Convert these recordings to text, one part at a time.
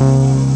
Mm-hmm.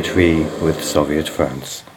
A with Soviet France.